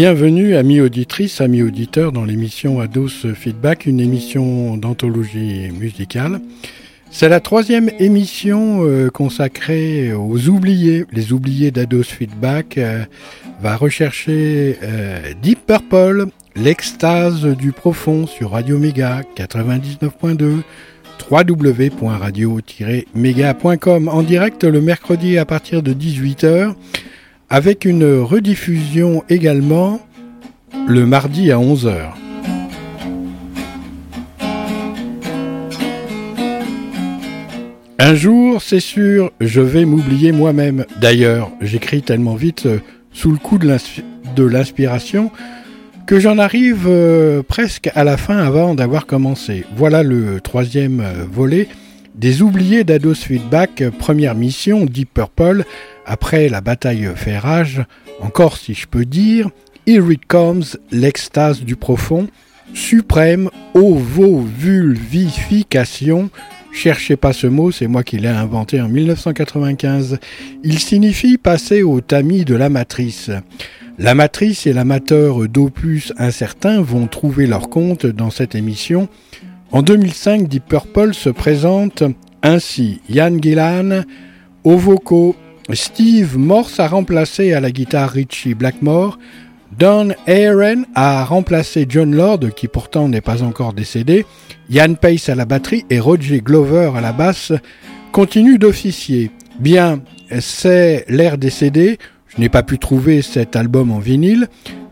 Bienvenue, amis auditrices, amis auditeurs, dans l'émission Ados Feedback, une émission d'anthologie musicale. C'est la troisième émission euh, consacrée aux oubliés. Les oubliés d'Ados Feedback euh, va rechercher euh, Deep Purple, l'extase du profond sur Radio Méga 99.2 www.radio-méga.com en direct le mercredi à partir de 18h avec une rediffusion également le mardi à 11h. Un jour, c'est sûr, je vais m'oublier moi-même. D'ailleurs, j'écris tellement vite euh, sous le coup de l'inspiration que j'en arrive euh, presque à la fin avant d'avoir commencé. Voilà le troisième euh, volet des oubliés d'Ados Feedback, première mission Deep Purple, après la bataille fait rage, encore si je peux dire, Here it comes, l'extase du profond, suprême ovovulvification. Cherchez pas ce mot, c'est moi qui l'ai inventé en 1995. Il signifie passer au tamis de la matrice. La matrice et l'amateur d'opus incertains vont trouver leur compte dans cette émission en 2005, Deep Purple se présente ainsi Ian Gillan au vocaux, Steve Morse a remplacé à la guitare Richie Blackmore, Don Aaron a remplacé John Lord, qui pourtant n'est pas encore décédé, Ian Pace à la batterie et Roger Glover à la basse continuent d'officier. Bien, c'est l'air décédé, je n'ai pas pu trouver cet album en vinyle,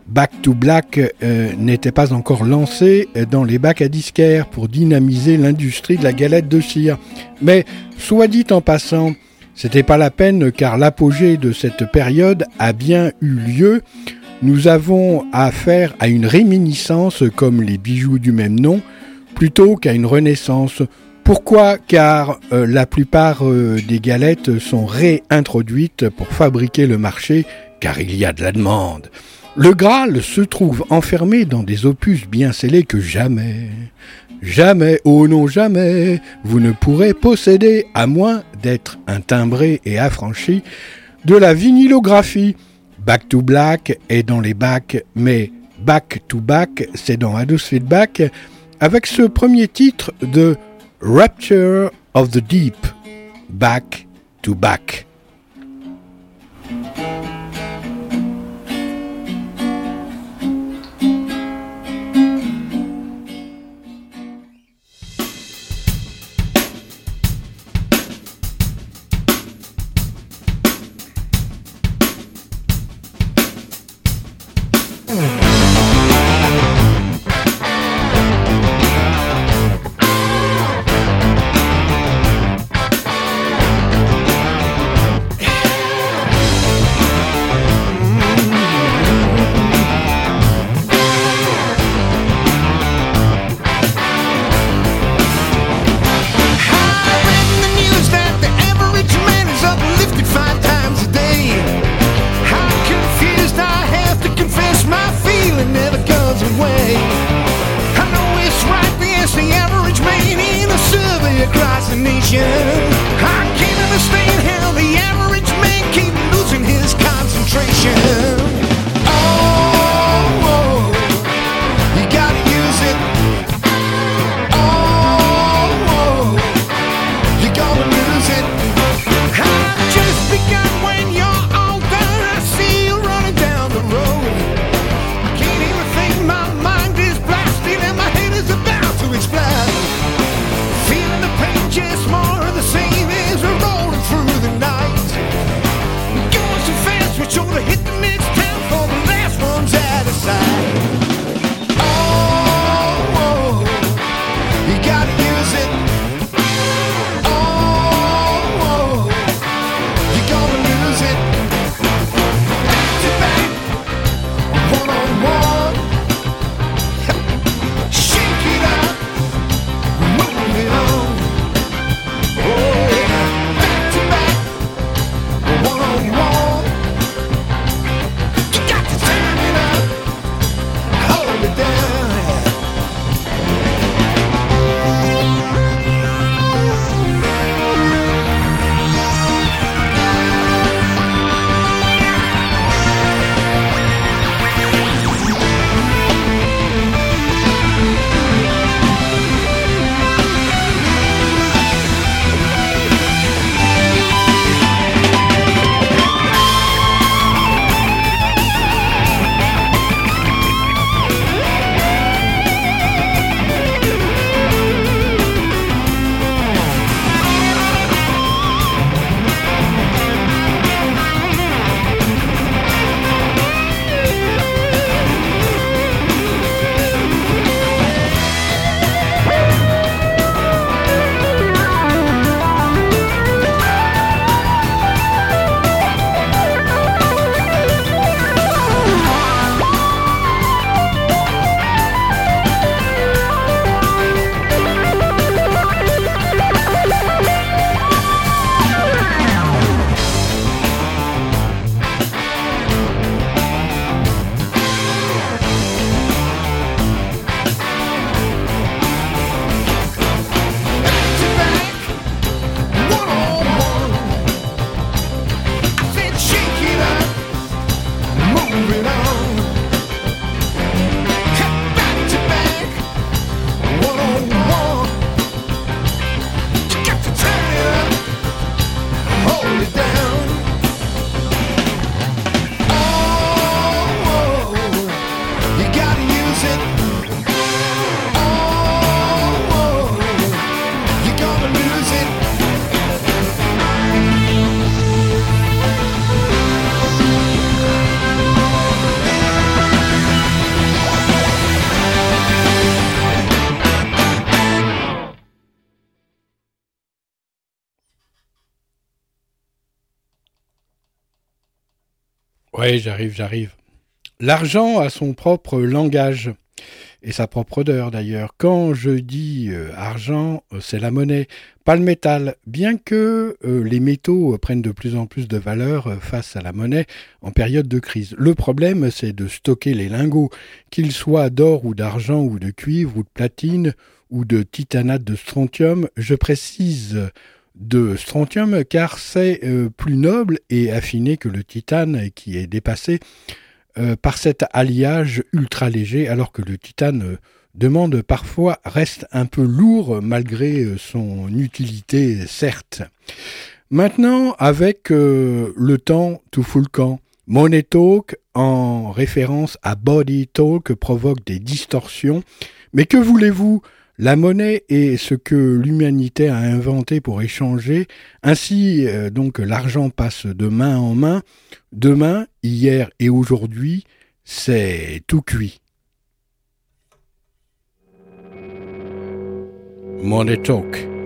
Back to Black euh, n'était pas encore lancé dans les bacs à disquaires pour dynamiser l'industrie de la galette de cire. Mais, soit dit en passant, c'était pas la peine car l'apogée de cette période a bien eu lieu. Nous avons affaire à une réminiscence comme les bijoux du même nom, plutôt qu'à une renaissance. Pourquoi? Car euh, la plupart euh, des galettes sont réintroduites pour fabriquer le marché, car il y a de la demande. Le Graal se trouve enfermé dans des opus bien scellés que jamais, jamais, oh non jamais, vous ne pourrez posséder, à moins d'être un timbré et affranchi, de la vinylographie. Back to Black est dans les bacs, mais Back to Back, c'est dans Ados Feedback, avec ce premier titre de Rapture of the Deep, Back to Back. Oui, j'arrive, j'arrive. L'argent a son propre langage et sa propre odeur d'ailleurs. Quand je dis euh, argent, euh, c'est la monnaie, pas le métal, bien que euh, les métaux prennent de plus en plus de valeur face à la monnaie en période de crise. Le problème, c'est de stocker les lingots, qu'ils soient d'or ou d'argent ou de cuivre ou de platine ou de titanate de strontium. Je précise de strontium car c'est plus noble et affiné que le titane qui est dépassé euh, par cet alliage ultra léger, alors que le titane euh, demande parfois reste un peu lourd malgré euh, son utilité certes. Maintenant, avec le temps tout fout camp, Money Talk, en référence à Body Talk, provoque des distorsions. Mais que voulez-vous? La monnaie est ce que l'humanité a inventé pour échanger. Ainsi, euh, donc, l'argent passe de main en main. Demain, hier et aujourd'hui, c'est tout cuit. Money Talk.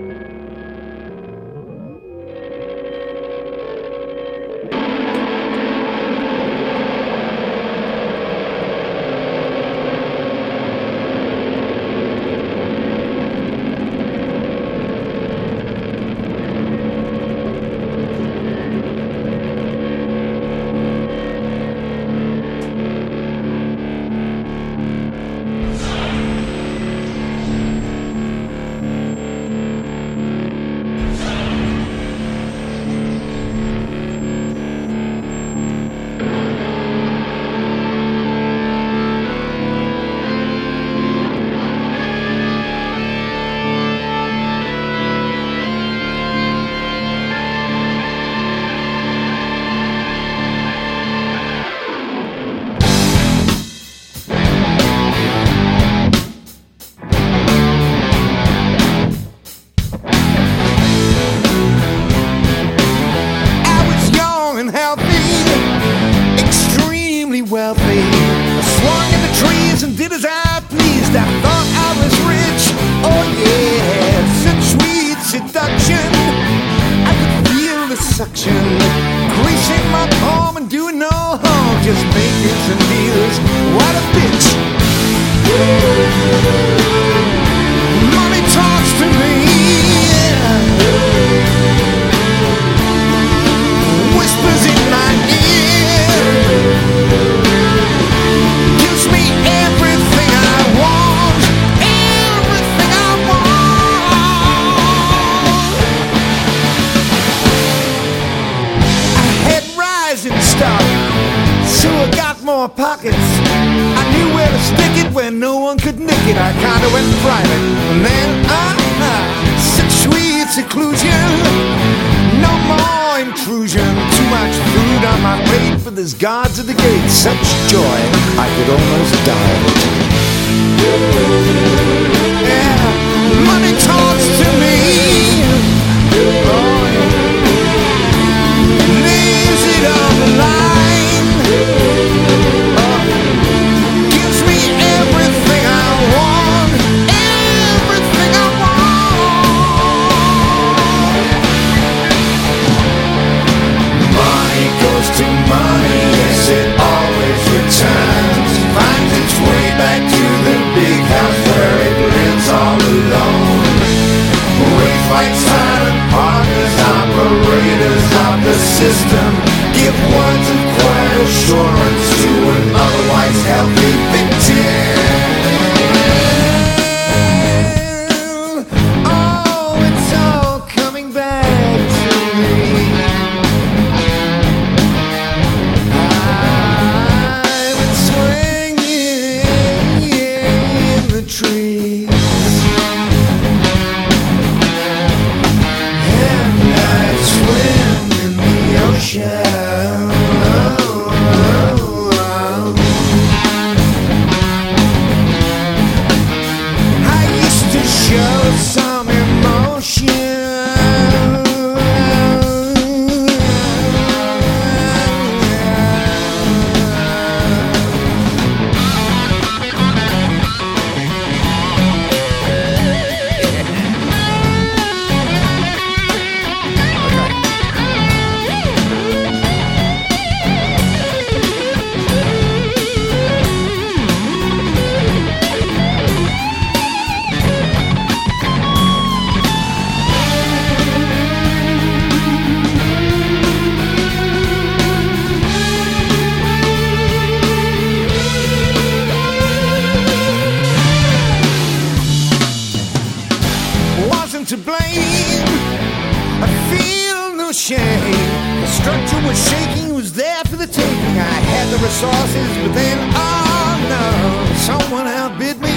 Resources, but then, oh no, someone outbid me.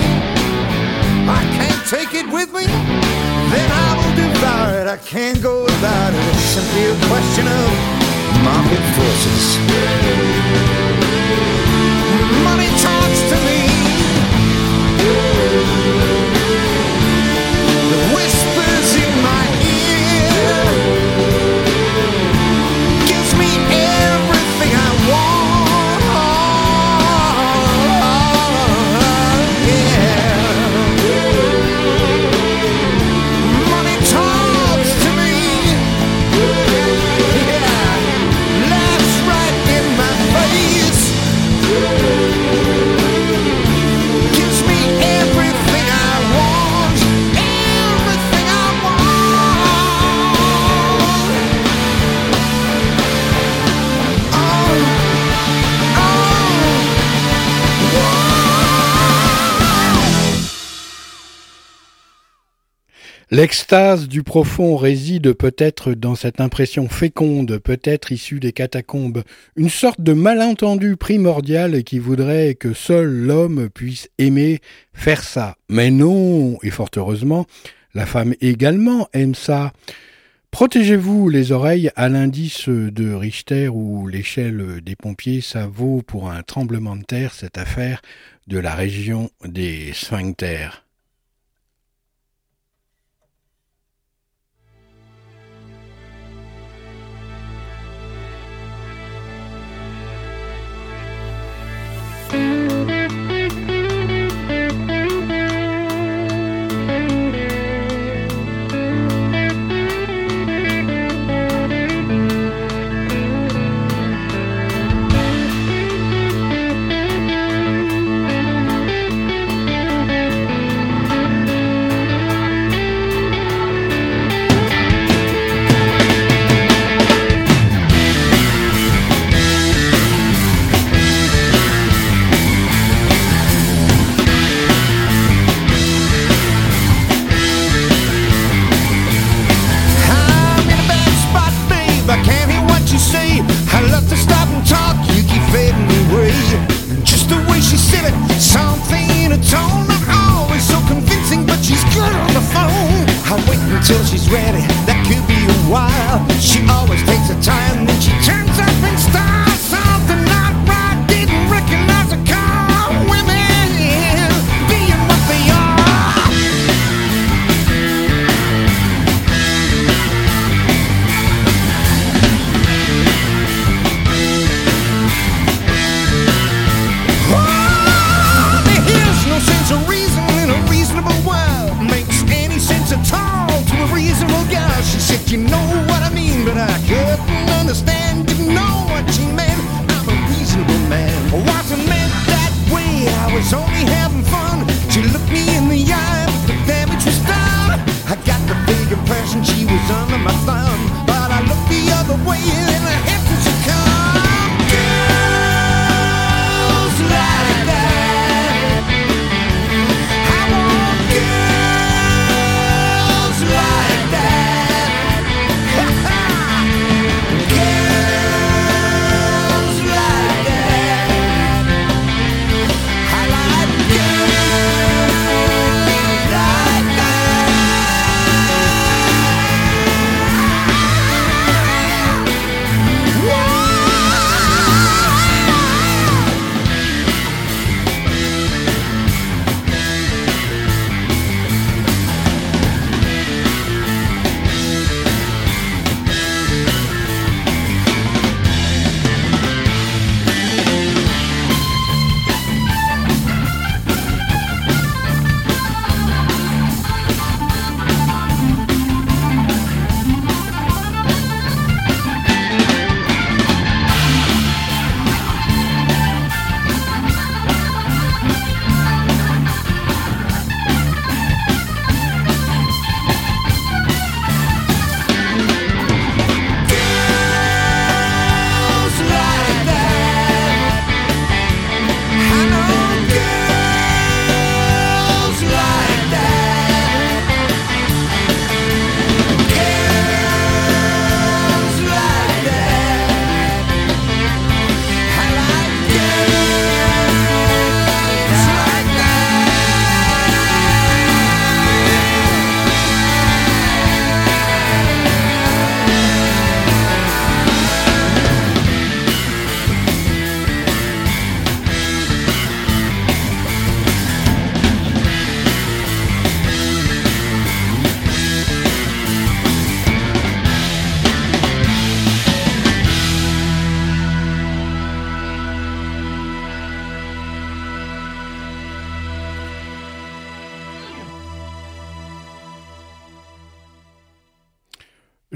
I can't take it with me. Then I will devour it. I can't go without it. It's simply a question of market forces. Money talks to me. L'extase du profond réside peut-être dans cette impression féconde, peut-être issue des catacombes, une sorte de malentendu primordial qui voudrait que seul l'homme puisse aimer faire ça. Mais non, et fort heureusement, la femme également aime ça. Protégez-vous les oreilles à l'indice de Richter ou l'échelle des pompiers, ça vaut pour un tremblement de terre cette affaire de la région des sphincters.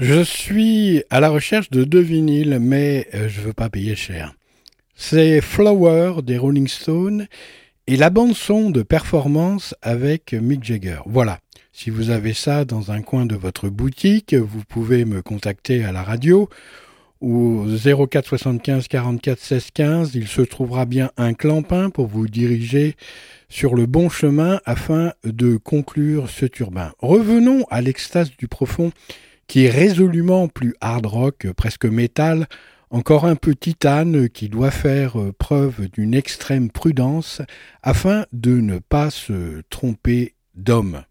Je suis à la recherche de deux vinyles, mais euh, je veux pas payer cher. C'est Flower des Rolling Stones et la bande son de performance avec Mick Jagger. Voilà. Si vous avez ça dans un coin de votre boutique, vous pouvez me contacter à la radio ou 04 75 44 16 15. Il se trouvera bien un clampin pour vous diriger sur le bon chemin afin de conclure ce turbin. Revenons à l'extase du profond qui est résolument plus hard rock, euh, presque métal, encore un peu titane euh, qui doit faire euh, preuve d'une extrême prudence afin de ne pas se tromper d'homme.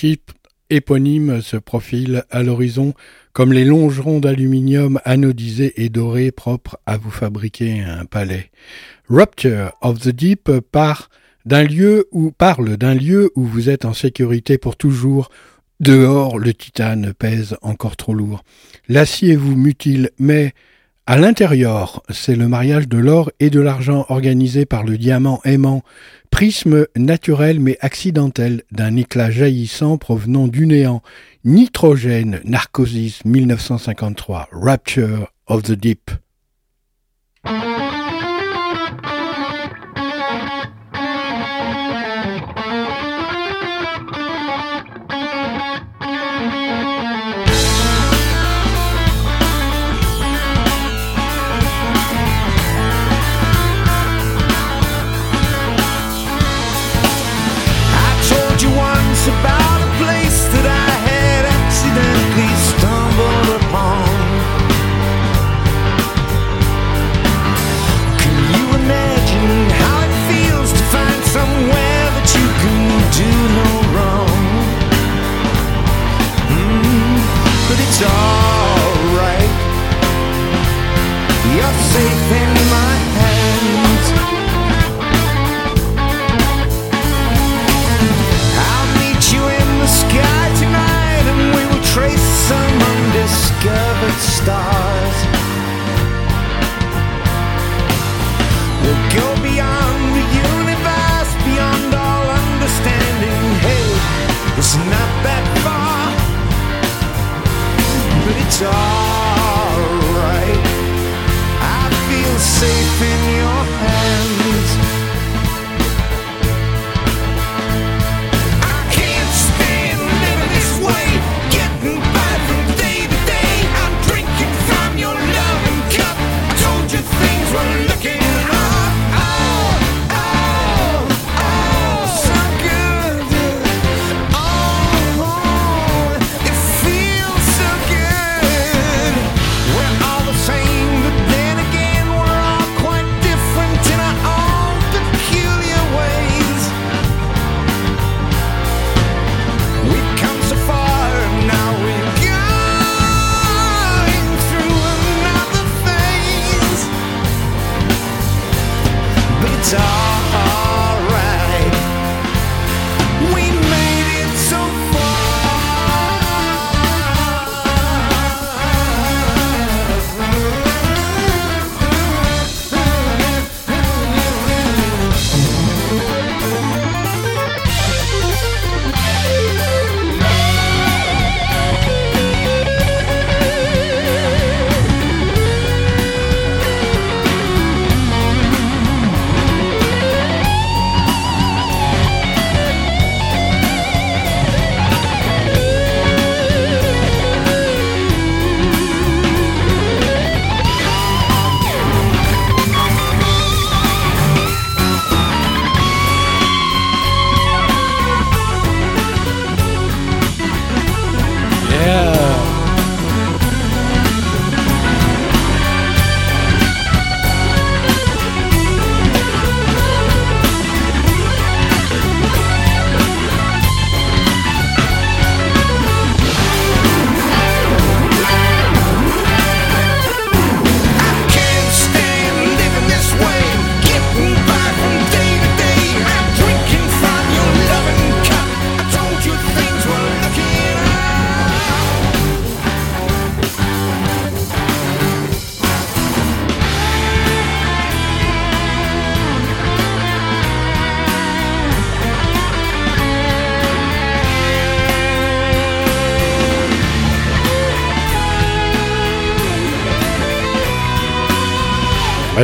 Type éponyme se profile à l'horizon comme les longerons d'aluminium anodisés et dorés propres à vous fabriquer un palais. Rupture of the Deep part d'un lieu où parle d'un lieu où vous êtes en sécurité pour toujours. Dehors, le titane pèse encore trop lourd. L'acier vous mutile, mais à l'intérieur, c'est le mariage de l'or et de l'argent organisé par le diamant aimant, prisme naturel mais accidentel d'un éclat jaillissant provenant du néant. Nitrogène, Narcosis 1953, Rapture of the Deep.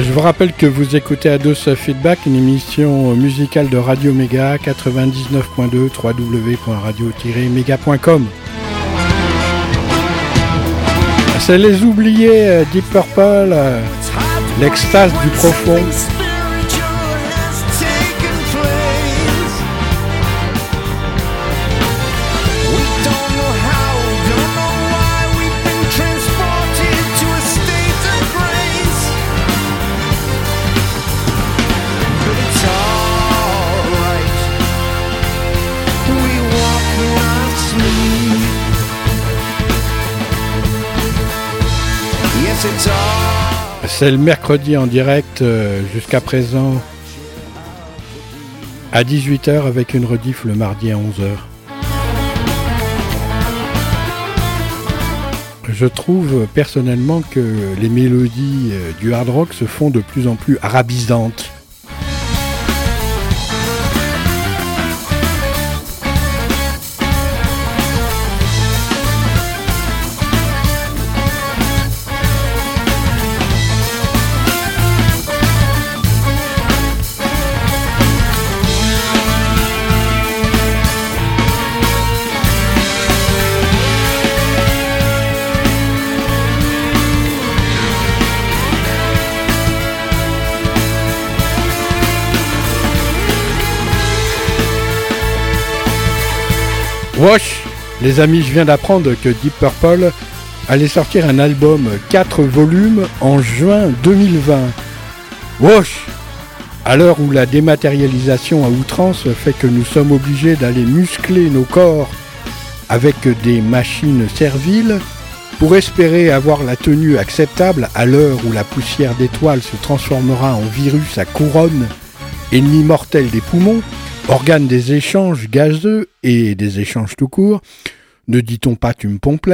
Je vous rappelle que vous écoutez Ados Feedback, une émission musicale de Radio Méga 99.2 www.radio-méga.com. C'est les oubliés euh, Deep Purple, euh, l'extase du profond. C'est le mercredi en direct euh, jusqu'à présent à 18h avec une rediff le mardi à 11h. Je trouve personnellement que les mélodies euh, du hard rock se font de plus en plus arabisantes. Wash Les amis, je viens d'apprendre que Deep Purple allait sortir un album 4 volumes en juin 2020. Wash À l'heure où la dématérialisation à outrance fait que nous sommes obligés d'aller muscler nos corps avec des machines serviles, pour espérer avoir la tenue acceptable à l'heure où la poussière d'étoiles se transformera en virus à couronne, ennemi mortel des poumons, Organe des échanges gazeux et des échanges tout court, ne dit-on pas tu me pompes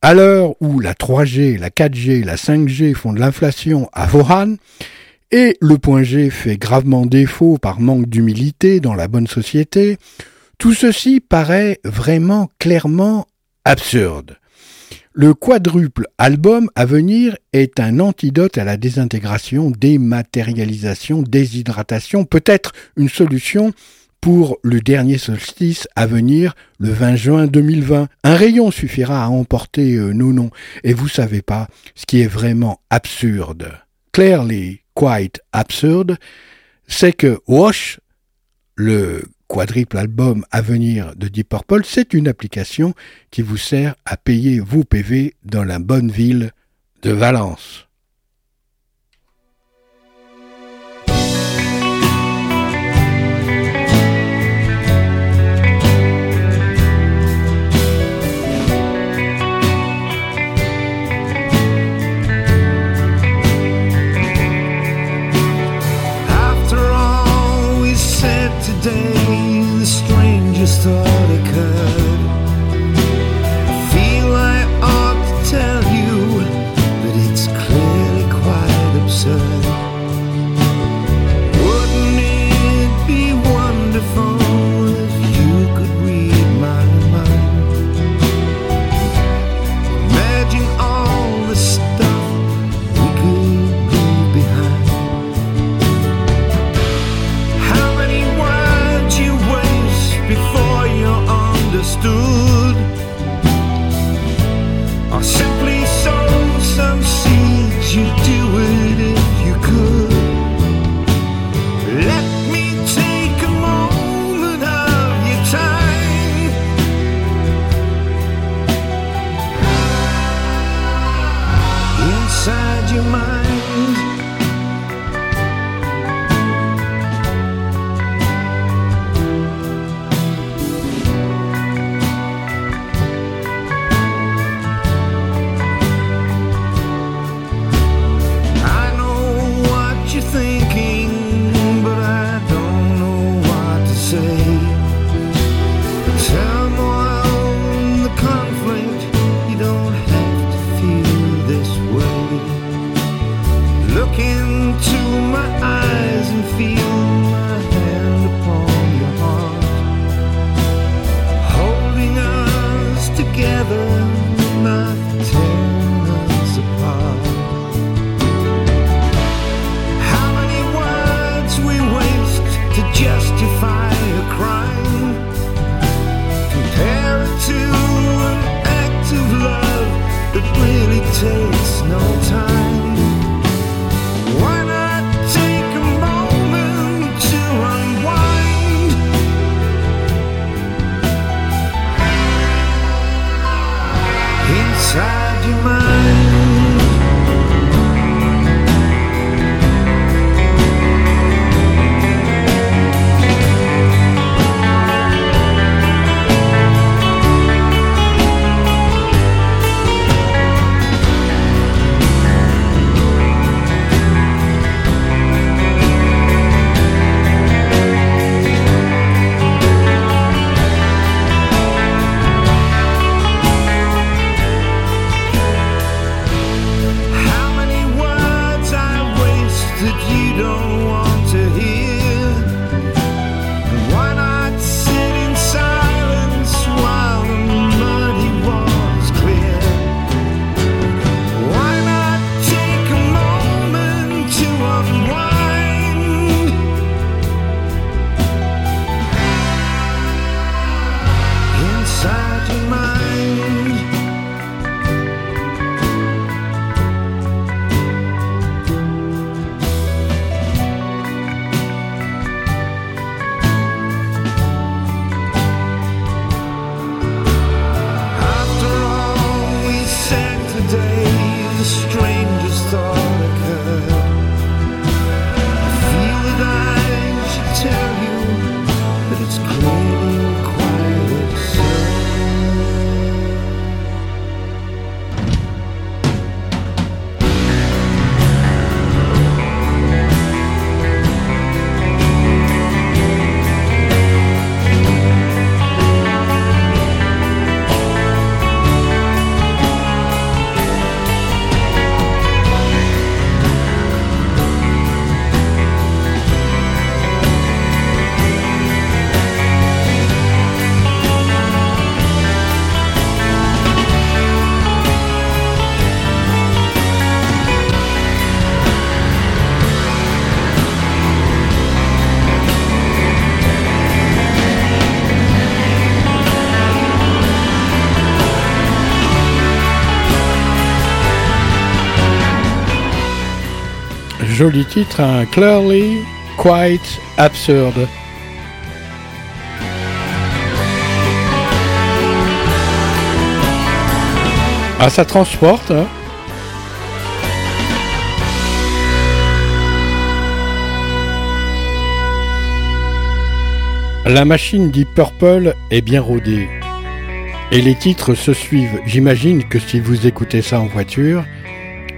À l'heure où la 3G, la 4G, la 5G font de l'inflation à Vohan, et le point G fait gravement défaut par manque d'humilité dans la bonne société, tout ceci paraît vraiment clairement absurde. Le quadruple album à venir est un antidote à la désintégration, dématérialisation, déshydratation, peut-être une solution pour le dernier solstice à venir le 20 juin 2020. Un rayon suffira à emporter euh, nos noms. Et vous savez pas ce qui est vraiment absurde. Clearly quite absurde, c'est que Wash, le quadruple album à venir de Deep c'est une application qui vous sert à payer vos PV dans la bonne ville de Valence. just thought it Joli titre, un Clearly Quite Absurd. Ah, ça transporte, hein La machine Deep Purple est bien rodée. Et les titres se suivent. J'imagine que si vous écoutez ça en voiture,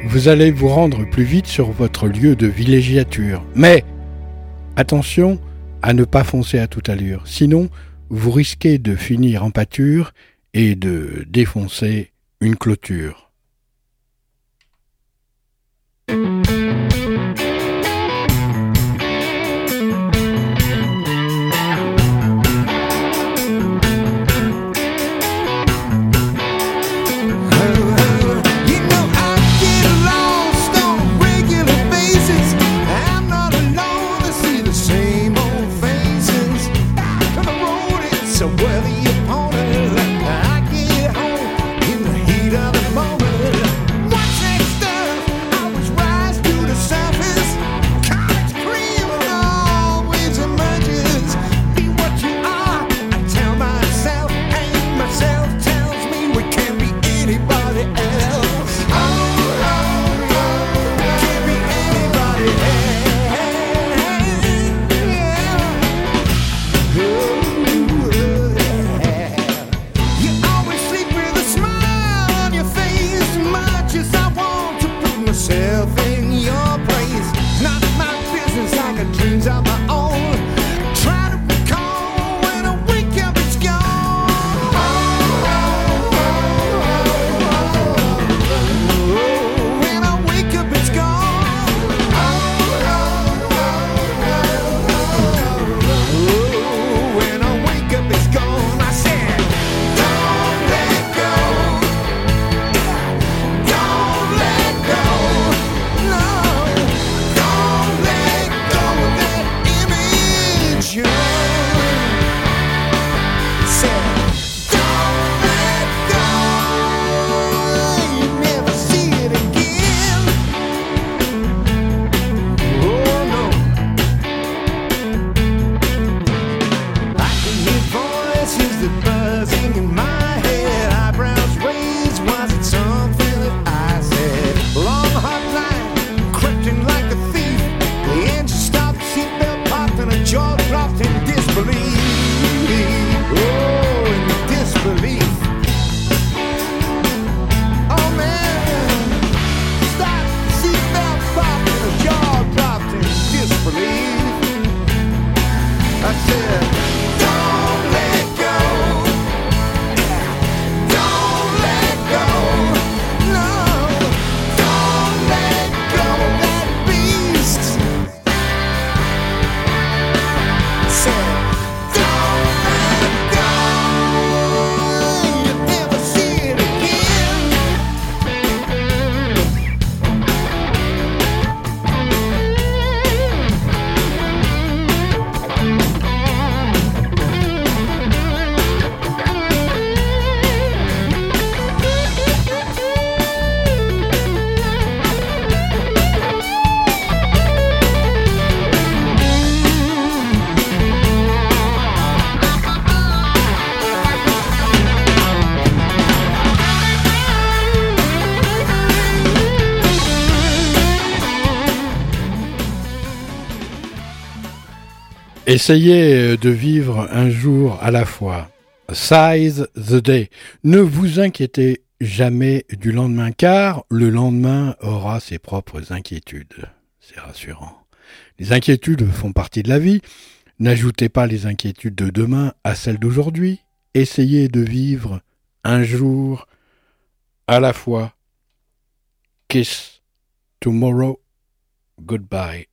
vous allez vous rendre plus vite sur votre lieu de villégiature. Mais attention à ne pas foncer à toute allure, sinon vous risquez de finir en pâture et de défoncer une clôture. Essayez euh, de vivre un jour à la fois. Size the day. Ne vous inquiétez jamais du lendemain, car le lendemain aura ses propres inquiétudes. C'est rassurant. Les inquiétudes font partie de la vie. N'ajoutez pas les inquiétudes de demain à celles d'aujourd'hui. Essayez de vivre un jour à la fois. Kiss tomorrow. Goodbye.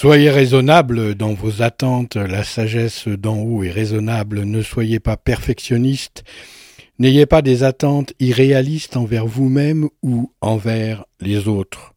Soyez raisonnable dans vos attentes, la sagesse d'en haut est raisonnable, ne soyez pas perfectionniste, n'ayez pas des attentes irréalistes envers vous-même ou envers les autres.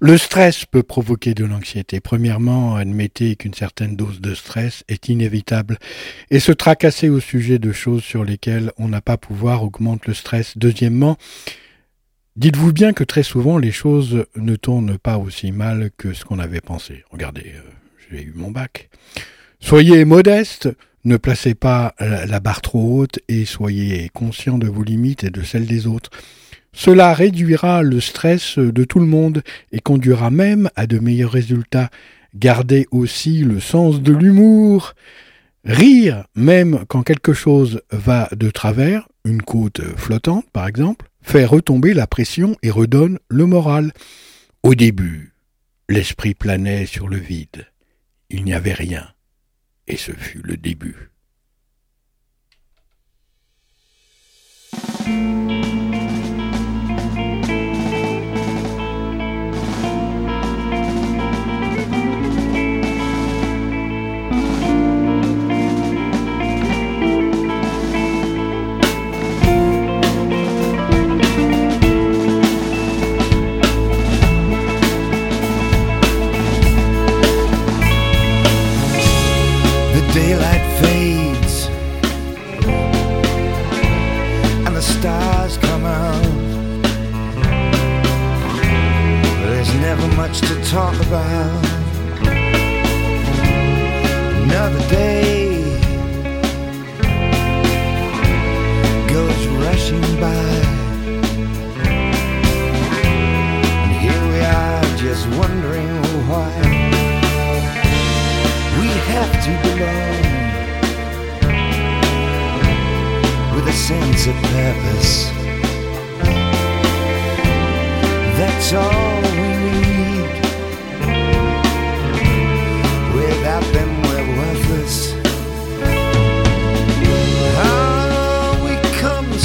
Le stress peut provoquer de l'anxiété. Premièrement, admettez qu'une certaine dose de stress est inévitable et se tracasser au sujet de choses sur lesquelles on n'a pas pouvoir augmente le stress. Deuxièmement, dites-vous bien que très souvent les choses ne tournent pas aussi mal que ce qu'on avait pensé. Regardez, euh, j'ai eu mon bac. Soyez modeste, ne placez pas la barre trop haute et soyez conscient de vos limites et de celles des autres. Cela réduira le stress de tout le monde et conduira même à de meilleurs résultats. Gardez aussi le sens de l'humour. Rire, même quand quelque chose va de travers, une côte flottante par exemple, fait retomber la pression et redonne le moral. Au début, l'esprit planait sur le vide. Il n'y avait rien. Et ce fut le début. Much to talk about. Another day goes rushing by. And here we are just wondering why we have to belong with a sense of purpose. That's all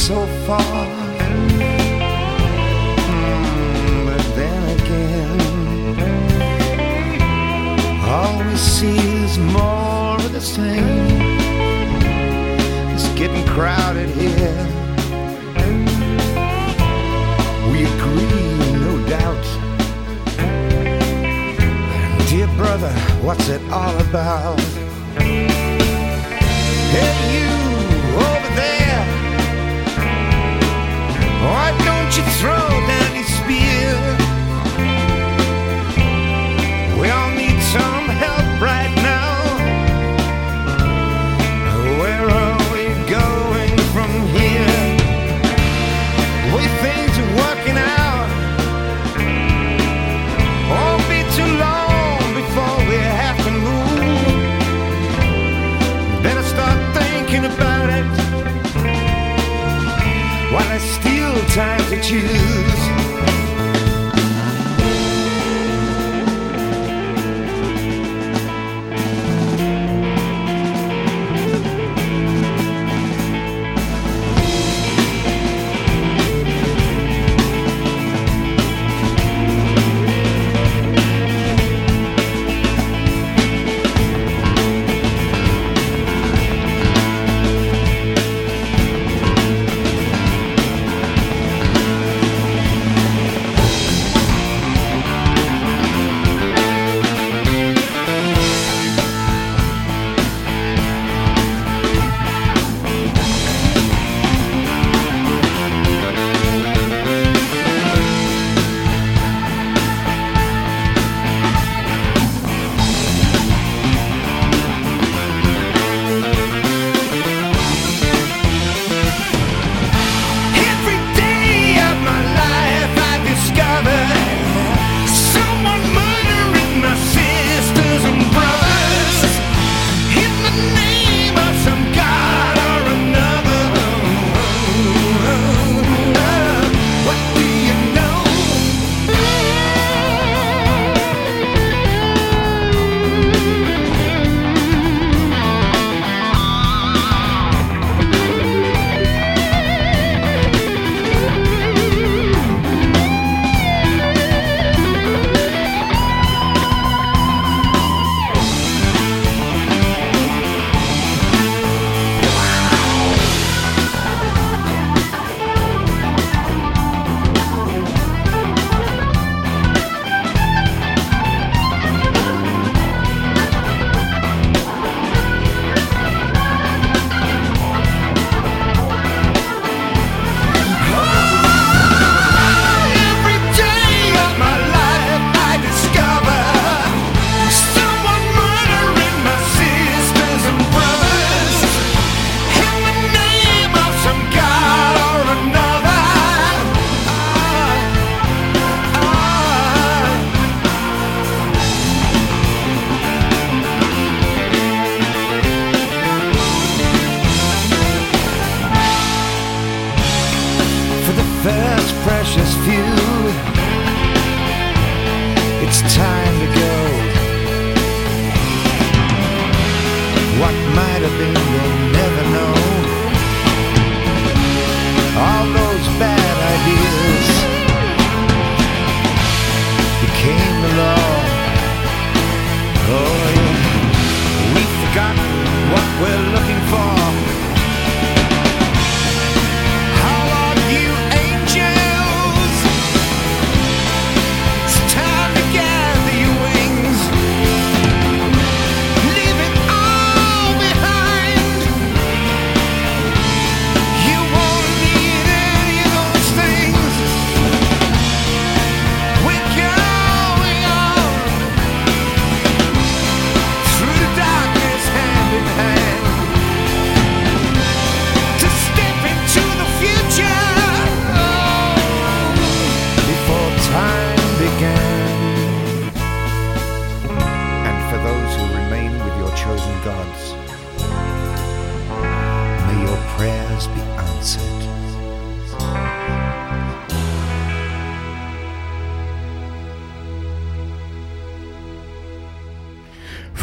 so far, mm, but then again, all we see is more of the same. It's getting crowded here. We agree, no doubt. Dear brother, what's it all about? Hey, you why don't you throw down your spear? We all need some time to choose.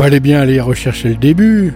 Fallait bien aller rechercher le début.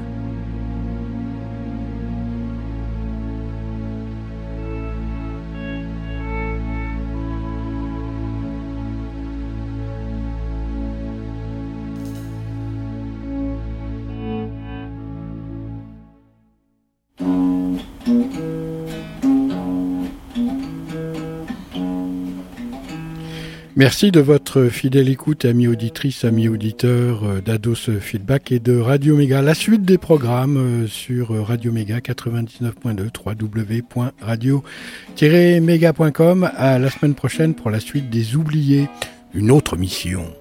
Merci de votre fidèle écoute, amis auditrices, amis auditeurs euh, d'Ados Feedback et de Radio Méga. La suite des programmes euh, sur Radio Méga 99.2 www.radio-méga.com. À la semaine prochaine pour la suite des oubliés, une autre mission.